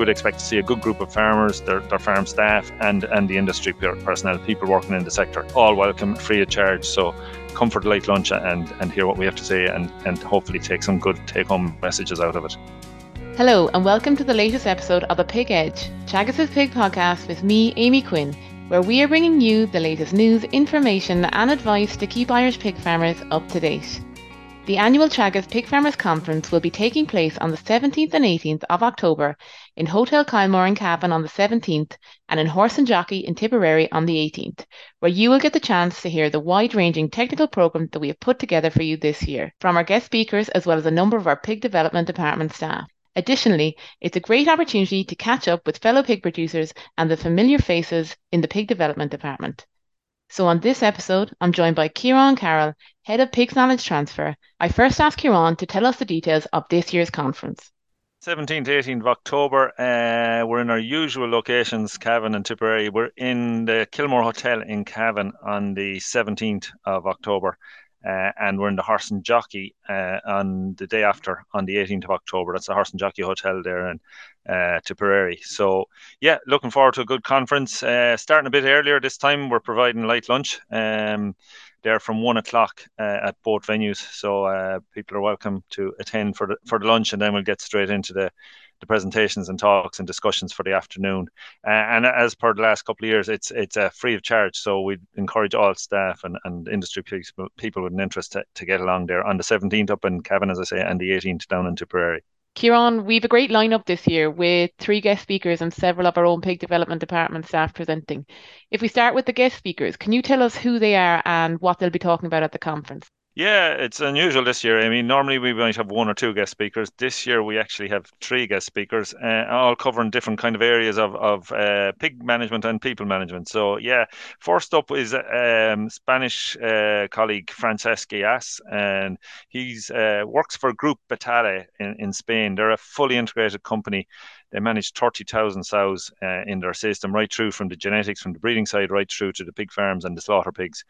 would expect to see a good group of farmers, their, their farm staff, and, and the industry personnel, people working in the sector, all welcome, free of charge. So come for the late lunch and, and hear what we have to say and, and hopefully take some good take home messages out of it. Hello, and welcome to the latest episode of The Pig Edge, Teagasc's Pig podcast with me, Amy Quinn, where we are bringing you the latest news, information, and advice to keep Irish pig farmers up to date. The annual Teagasc Pig Farmers Conference will be taking place on the 17th and 18th of October in Hotel Kilmore in Cavan on the 17th and in Horse and Jockey in Tipperary on the 18th, where you will get the chance to hear the wide ranging technical programme that we have put together for you this year from our guest speakers as well as a number of our pig development department staff. Additionally, it's a great opportunity to catch up with fellow pig producers and the familiar faces in the pig development department. So on this episode, I'm joined by Ciarán Carroll, Head of Pigs Knowledge Transfer. I first asked Ciarán to tell us the details of this year's conference. 17th, 18th of October, uh, we're in our usual locations, Cavan and Tipperary. We're in the Kilmore Hotel in Cavan on the 17th of October. Uh, and we're in the Horse and Jockey uh, on the day after, on the 18th of October. That's the Horse and Jockey Hotel there in uh, Tipperary. So, yeah, looking forward to a good conference. Uh, starting a bit earlier this time, we're providing light lunch. Um, there from one o'clock uh, at both venues, so uh, people are welcome to attend for the for the lunch, and then we'll get straight into the the presentations and talks and discussions for the afternoon. Uh, and as per the last couple of years, it's it's uh, free of charge. So we encourage all staff and, and industry people, people with an interest to, to get along there on the 17th up in Cavan, as I say, and the 18th down in Tipperary. Ciarán, we have a great lineup this year with three guest speakers and several of our own pig development department staff presenting. If we start with the guest speakers, can you tell us who they are and what they'll be talking about at the conference? Yeah, it's unusual this year. I mean, normally we might have one or two guest speakers. This year we actually have three guest speakers, uh, all covering different kind of areas of, of uh, pig management and people management. So yeah, first up is um, Spanish uh, colleague Francesc As, and he's uh, works for Group Batallé in, in Spain. They're a fully integrated company. They manage 30,000 sows uh, in their system, right through from the genetics, from the breeding side, right through to the pig farms and the slaughter pigs.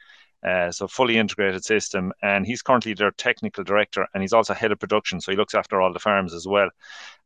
Uh, so fully integrated system, and he's currently their technical director, and he's also head of production, so he looks after all the farms as well.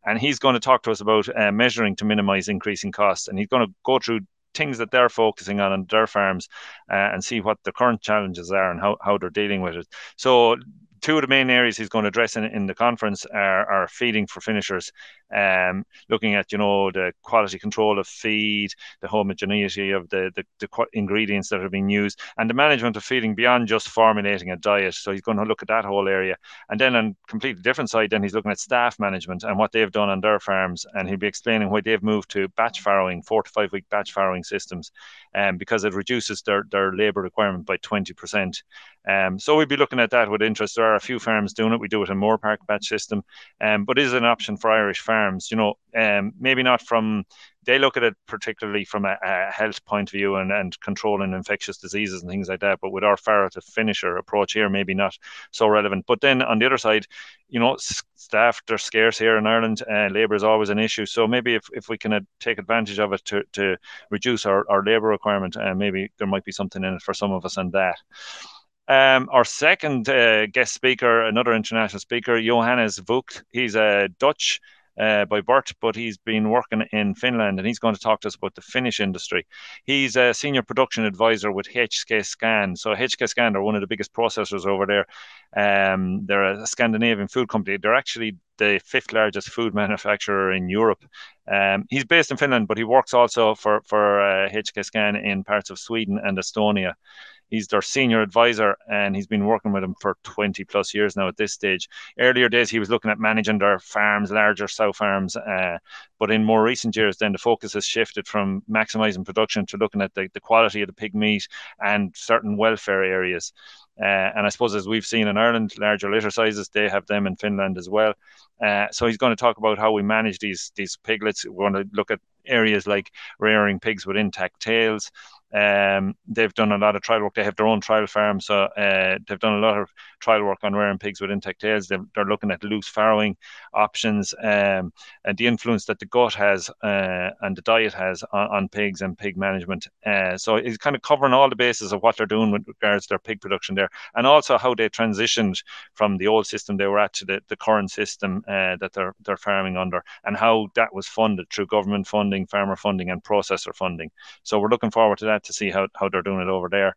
And he's going to talk to us about uh, measuring to minimise increasing costs, and he's going to go through things that they're focusing on on their farms uh, and see what the current challenges are and how, how they're dealing with it. So two of the main areas he's going to address in, in the conference are, are feeding for finishers, um, looking at you know the quality control of feed, the homogeneity of the, the, the ingredients that are being used, and the management of feeding beyond just formulating a diet. So he's going to look at that whole area, and then on a completely different side, then he's looking at staff management and what they've done on their farms, and he'll be explaining why they've moved to batch farrowing, four to five week batch farrowing systems, um, because it reduces their their labour requirement by twenty percent. Um, so we'll be looking at that with interest. There are a few farms doing it. We do it in Moorepark batch system, um, but is an option for Irish farms. You know, um, maybe not from they look at it particularly from a, a, health point of view and, and controlling infectious diseases and things like that. But with our farrow to finisher approach here, maybe not so relevant. But then on the other side, you know, staff they're scarce here in Ireland. Uh, labour is always an issue. So maybe if, if we can uh, take advantage of it to, to reduce our, our labour requirement, uh, maybe there might be something in it for some of us on that. Um, our second uh, guest speaker, another international speaker, Johannes Vogt. He's a Dutch uh, by birth, but he's been working in Finland and he's going to talk to us about the Finnish industry. He's a senior production advisor with HK Scan. So HK Scan are one of the biggest processors over there. Um, they're a Scandinavian food company. They're actually the fifth largest food manufacturer in Europe. Um, he's based in Finland, but he works also for for uh, HK Scan in parts of Sweden and Estonia. He's their senior advisor and he's been working with them for 20 plus years now at this stage. Earlier days, he was looking at managing their farms, larger sow farms. Uh, but in more recent years, then the focus has shifted from maximizing production to looking at the, the quality of the pig meat and certain welfare areas. Uh, and I suppose as we've seen in Ireland, larger litter sizes, they have them in Finland as well. Uh, so he's going to talk about how we manage these these piglets. We're going to look at areas like rearing pigs with intact tails, Um, they've done a lot of trial work. They have their own trial farm, so uh, they've done a lot of trial work on rearing pigs with intact tails. they are looking at loose farrowing options um, and the influence that the gut has uh, and the diet has on, on pigs and pig management. Uh, so it's kind of covering all the bases of what they're doing with regards to their pig production there, and also how they transitioned from the old system they were at to the, the current system uh, that they're they're farming under, and how that was funded through government funding, farmer funding, and processor funding. So we're looking forward to that to see how, how they're doing it over there.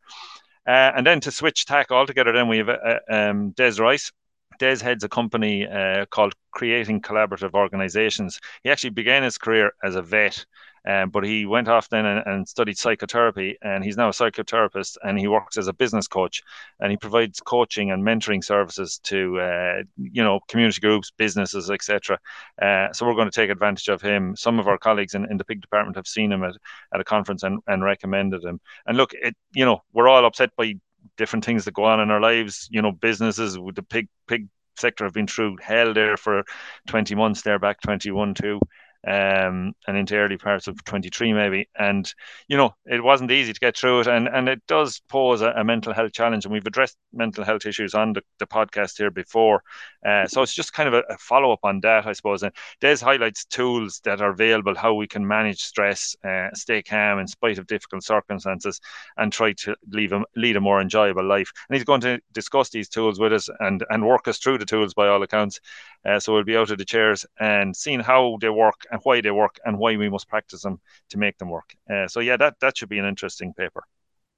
Uh, and then to switch tack altogether, then we have uh, um, Des Rice. Des heads a company uh, called Creating Collaborative Organizations. He actually began his career as a vet um, but he went off then and, and, studied psychotherapy, and he's now a psychotherapist, and he works as a business coach, and he provides coaching and mentoring services to uh, you know community groups, businesses, etc. Uh, so we're going to take advantage of him. Some of our colleagues in, in the pig department have seen him at, at a conference and, and recommended him. And look, it you know we're all upset by different things that go on in our lives. You know, businesses with the pig pig sector have been through hell there for 20 months there back 21 too um, and into early parts of 23 maybe. And, you know, it wasn't easy to get through it. And, and it does pose a, a mental health challenge. And we've addressed mental health issues on the, the podcast here before. Uh, so it's just kind of a, a follow up on that, I suppose. And Des highlights tools that are available, how we can manage stress, uh, stay calm in spite of difficult circumstances, and try to leave a, lead a more enjoyable life. And he's going to discuss these tools with us and, and work us through the tools by all accounts. Uh, so we'll be out of the chairs and seeing how they work and why they work and why we must practice them to make them work. Uh, so yeah, that that should be an interesting paper.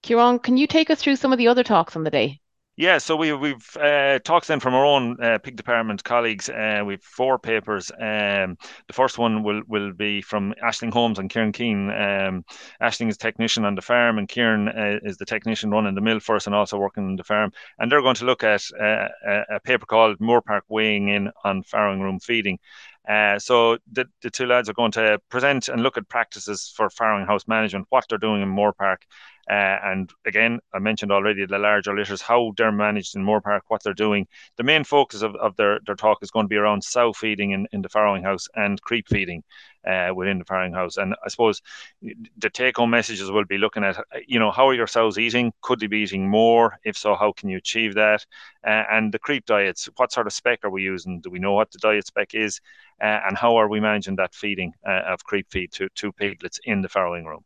Ciarán, can you take us through some of the other talks on the day? Yeah, so we, we've uh, talks then from our own uh, pig department colleagues. Uh, we've four papers. Um, the first one will, will be from Ashling Holmes and Kieran Keane. Um, Ashling is technician on the farm, and Kieran uh, is the technician running the mill first and also working on the farm. And they're going to look at uh, a paper called Moorepark Weighing In on Farrowing Room Feeding. Uh, so the, the two lads are going to present and look at practices for farrowing house management, what they're doing in Moorepark, uh, and again, I mentioned already the larger litters, how they're managed in Moorepark, what they're doing. The main focus of, of their, their talk is going to be around sow feeding in, in the farrowing house and creep feeding uh, within the farrowing house. And I suppose the take home messages will be looking at, you know, how are your sows eating? Could they be eating more? If so, how can you achieve that? Uh, and the creep diets, what sort of spec are we using? Do we know what the diet spec is? Uh, and how are we managing that feeding uh, of creep feed to, to piglets in the farrowing room?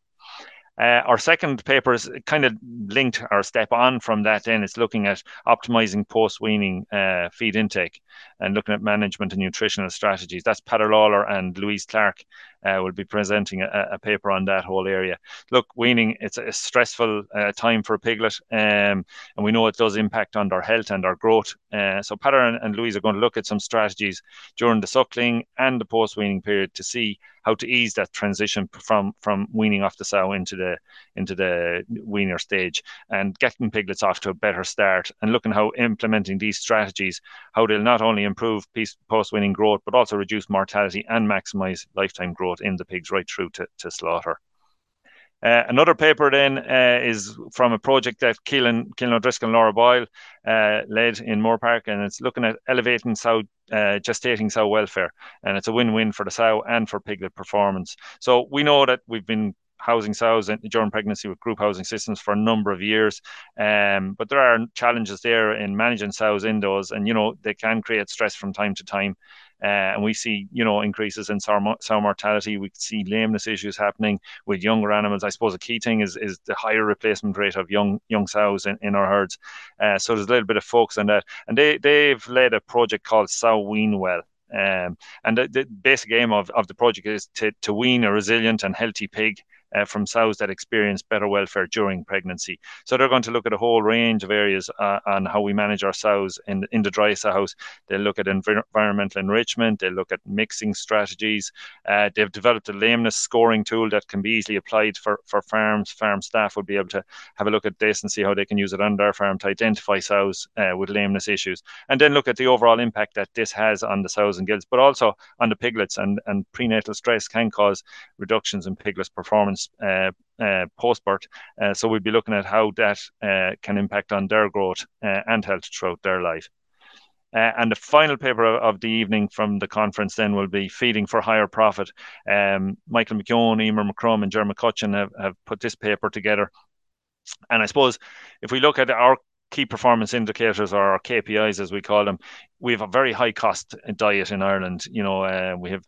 Uh, our second paper is kind of linked or step on from that. Then it's looking at optimizing post weaning uh, feed intake and looking at management and nutritional strategies. That's Peter Lawlor and Louise Clark uh, will be presenting a, a, paper on that whole area. Look, weaning it's a stressful uh, time for a piglet, um, and we know it does impact on their health and their growth. Uh, so Peter and, and Louise are going to look at some strategies during the suckling and the post weaning period to see how to ease that transition from from weaning off the sow into the into the weaner stage and getting piglets off to a better start and looking how implementing these strategies how they'll not only improve post weaning growth but also reduce mortality and maximize lifetime growth in the pigs right through to, to slaughter. Uh, another paper then uh, is from a project that Keelin, Keelin O'Driscoll and Laura Boyle uh, led in Moorepark, and it's looking at elevating sow, uh, gestating sow welfare. And it's a win win for the sow and for piglet performance. So we know that we've been housing sows during pregnancy with group housing systems for a number of years. Um, but there are challenges there in managing sows in those, and you know they can create stress from time to time. Uh, and we see, you know, increases in sow, mortality. We see lameness issues happening with younger animals. I suppose a key thing is is the higher replacement rate of young young sows in, in our herds. Uh, so there's a little bit of focus on that. And they they've led a project called Sow Wean Well. Um, and the, the, basic aim of, of the project is to, to wean a resilient and healthy pig uh, from sows that experience better welfare during pregnancy. So they're going to look at a whole range of areas uh, on how we manage our sows in, in the dry sow house. They'll look at env- environmental enrichment, they'll look at mixing strategies. Uh, they've developed a lameness scoring tool that can be easily applied for, for farms. Farm staff would be able to have a look at this and see how they can use it on their farm to identify sows uh, with lameness issues. And then look at the overall impact that this has on the sows and gilts, but also on the piglets. And, and prenatal stress can cause reductions in piglets' performance uh, uh, birth. Uh, so we'll be looking at how that uh, can impact on their growth uh, and health throughout their life. Uh, and the final paper of, of, the evening from the conference then will be Feeding for Higher Profit. Um, Michael McKeon, Emer McCrum, and Jeremy McCutcheon have, have put this paper together. And I suppose if we look at our key performance indicators or our KPIs as we call them, we have a very high cost diet in Ireland. You know, uh, we have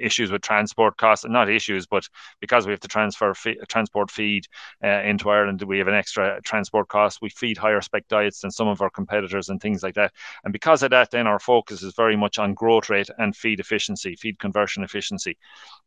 issues with transport costs, not issues, but because we have to transfer fee, transport feed uh, into Ireland, we have an extra transport cost. We feed higher spec diets than some of our competitors and things like that. And because of that, then our focus is very much on growth rate and feed efficiency, feed conversion efficiency.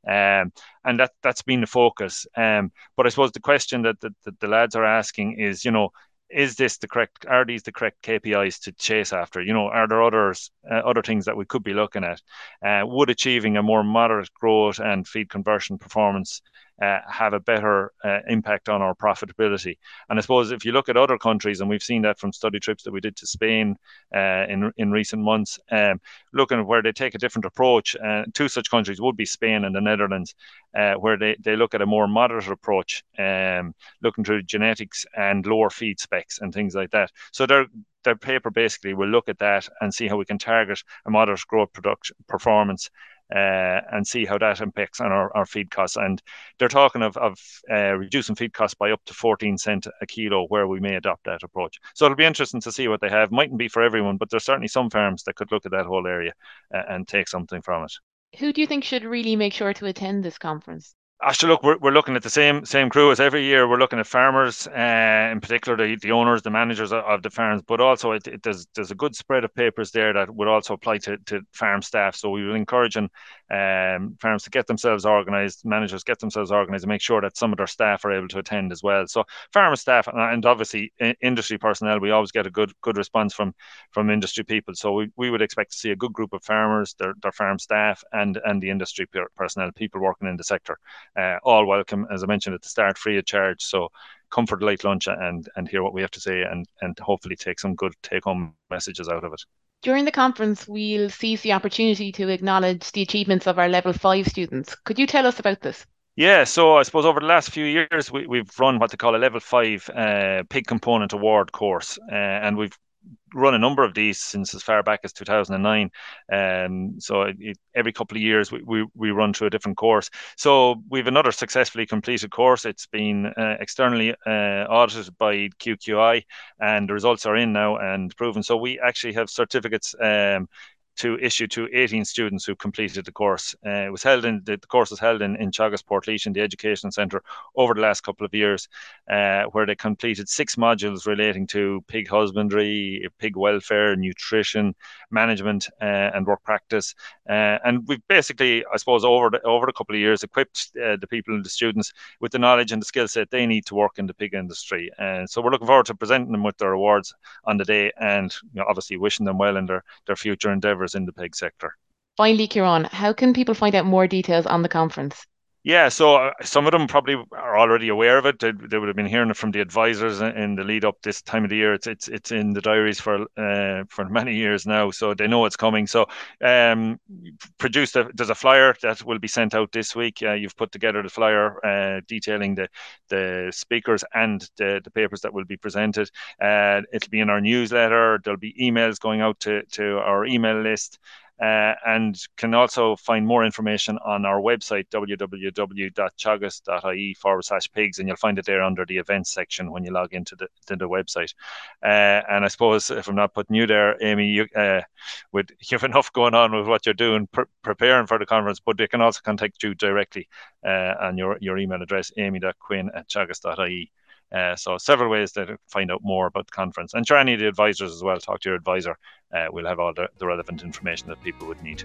Um, and that that's been the focus. Um, but I suppose the question that the, that the lads are asking is, you know, is this the correct are these the correct KPIs to chase after? You know are there others uh, other things that we could be looking at? Uh, would achieving a more moderate growth and feed conversion performance uh, have a better uh, impact on our profitability. And I suppose if you look at other countries, and we've seen that from study trips that we did to Spain uh, in in recent months, um, looking at where they take a different approach. Uh, two such countries would be Spain and the Netherlands, uh, where they, they look at a more moderate approach, um, looking through genetics and lower feed specs and things like that. So their their paper basically will look at that and see how we can target a moderate growth production performance uh, and see how that impacts on our, our feed costs. And they're talking of, of uh, reducing feed costs by up to 14 cent a kilo where we may adopt that approach. So it'll be interesting to see what they have. Mightn't be for everyone, but there's certainly some farms that could look at that whole area uh, and take something from it. Who do you think should really make sure to attend this conference? Actually, look, we're, we're looking at the same same crew as every year. We're looking at farmers, uh, in particular the, the owners, the managers of, of the farms, but also it, it, there's there's a good spread of papers there that would also apply to, to farm staff. So we will encourage um, farms to get themselves organised, managers get themselves organised, and make sure that some of their staff are able to attend as well. So farmer staff and, and obviously industry personnel, we always get a good good response from from industry people. So we, we would expect to see a good group of farmers, their, their farm staff, and and the industry personnel, people working in the sector all welcome, as I mentioned at the start, free of charge. So come for the late lunch and and hear what we have to say and and hopefully take some good take home messages out of it. During the conference, we'll seize the opportunity to acknowledge the achievements of our level five students. Could you tell us about this? Yeah, so I suppose over the last few years, we, have run what they call a level five uh, pig component award course, uh, and we've run a number of these since as far back as 2009. Um, so it, every couple of years we, we, we, run through a different course. So we've another successfully completed course. It's been uh, externally uh, audited by QQI and the results are in now and proven. So we actually have certificates um, to issue to 18 students who completed the course. Uh, it was held in the, the, course was held in, in Teagasc Portlaoise in the Education Centre over the last couple of years, uh, where they completed six modules relating to pig husbandry, pig welfare, nutrition, management, uh, and work practice. Uh, and we've basically, I suppose, over the, over the couple of years, equipped uh, the people and the students with the knowledge and the skill set they need to work in the pig industry. And so we're looking forward to presenting them with their awards on the day, and you know, obviously wishing them well in their their future endeavours in the pig sector. Finally, Ciarán, how can people find out more details on the conference? Yeah, so uh, some of them probably are already aware of it. They, they, would have been hearing it from the advisors in the lead up this time of the year. It's it's it's in the diaries for uh, for many years now, so they know it's coming. So, um, produced a, there's a flyer that will be sent out this week. Uh, you've put together the flyer uh, detailing the the speakers and the, the papers that will be presented. Uh, it'll be in our newsletter. There'll be emails going out to to our email list uh, and can also find more information on our website www.teagasc.ie forward slash pigs and you'll find it there under the events section when you log into the, to the website uh, and I suppose if I'm not putting you there Amy you, uh, with, you have enough going on with what you're doing pre- preparing for the conference but they can also contact you directly uh, on your, your email address amy.quinn at teagasc.ie uh, so several ways to find out more about the conference. And try any of the advisors as well, talk to your advisor. Uh, we'll have all the, the, relevant information that people would need.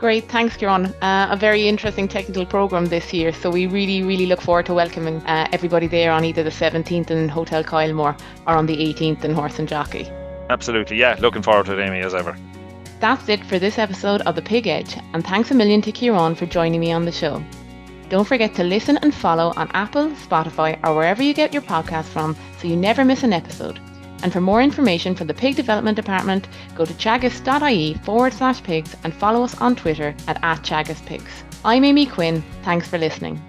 Great, thanks, Ciarán. Uh, a very interesting technical program this year. So we really, really look forward to welcoming uh, everybody there on either the 17th in Hotel Kilmore or on the 18th in Horse and Jockey. Absolutely, yeah. Looking forward to it, Amy, as ever. That's it for this episode of The Pig Edge, and thanks a million to Ciarán for joining me on the show. Don't forget to listen and follow on Apple, Spotify, or wherever you get your podcast from so you never miss an episode. And for more information from the Pig Development Department, go to teagasc.ie forward slash pigs and follow us on Twitter at, at I'm Amy Quinn. Thanks for listening.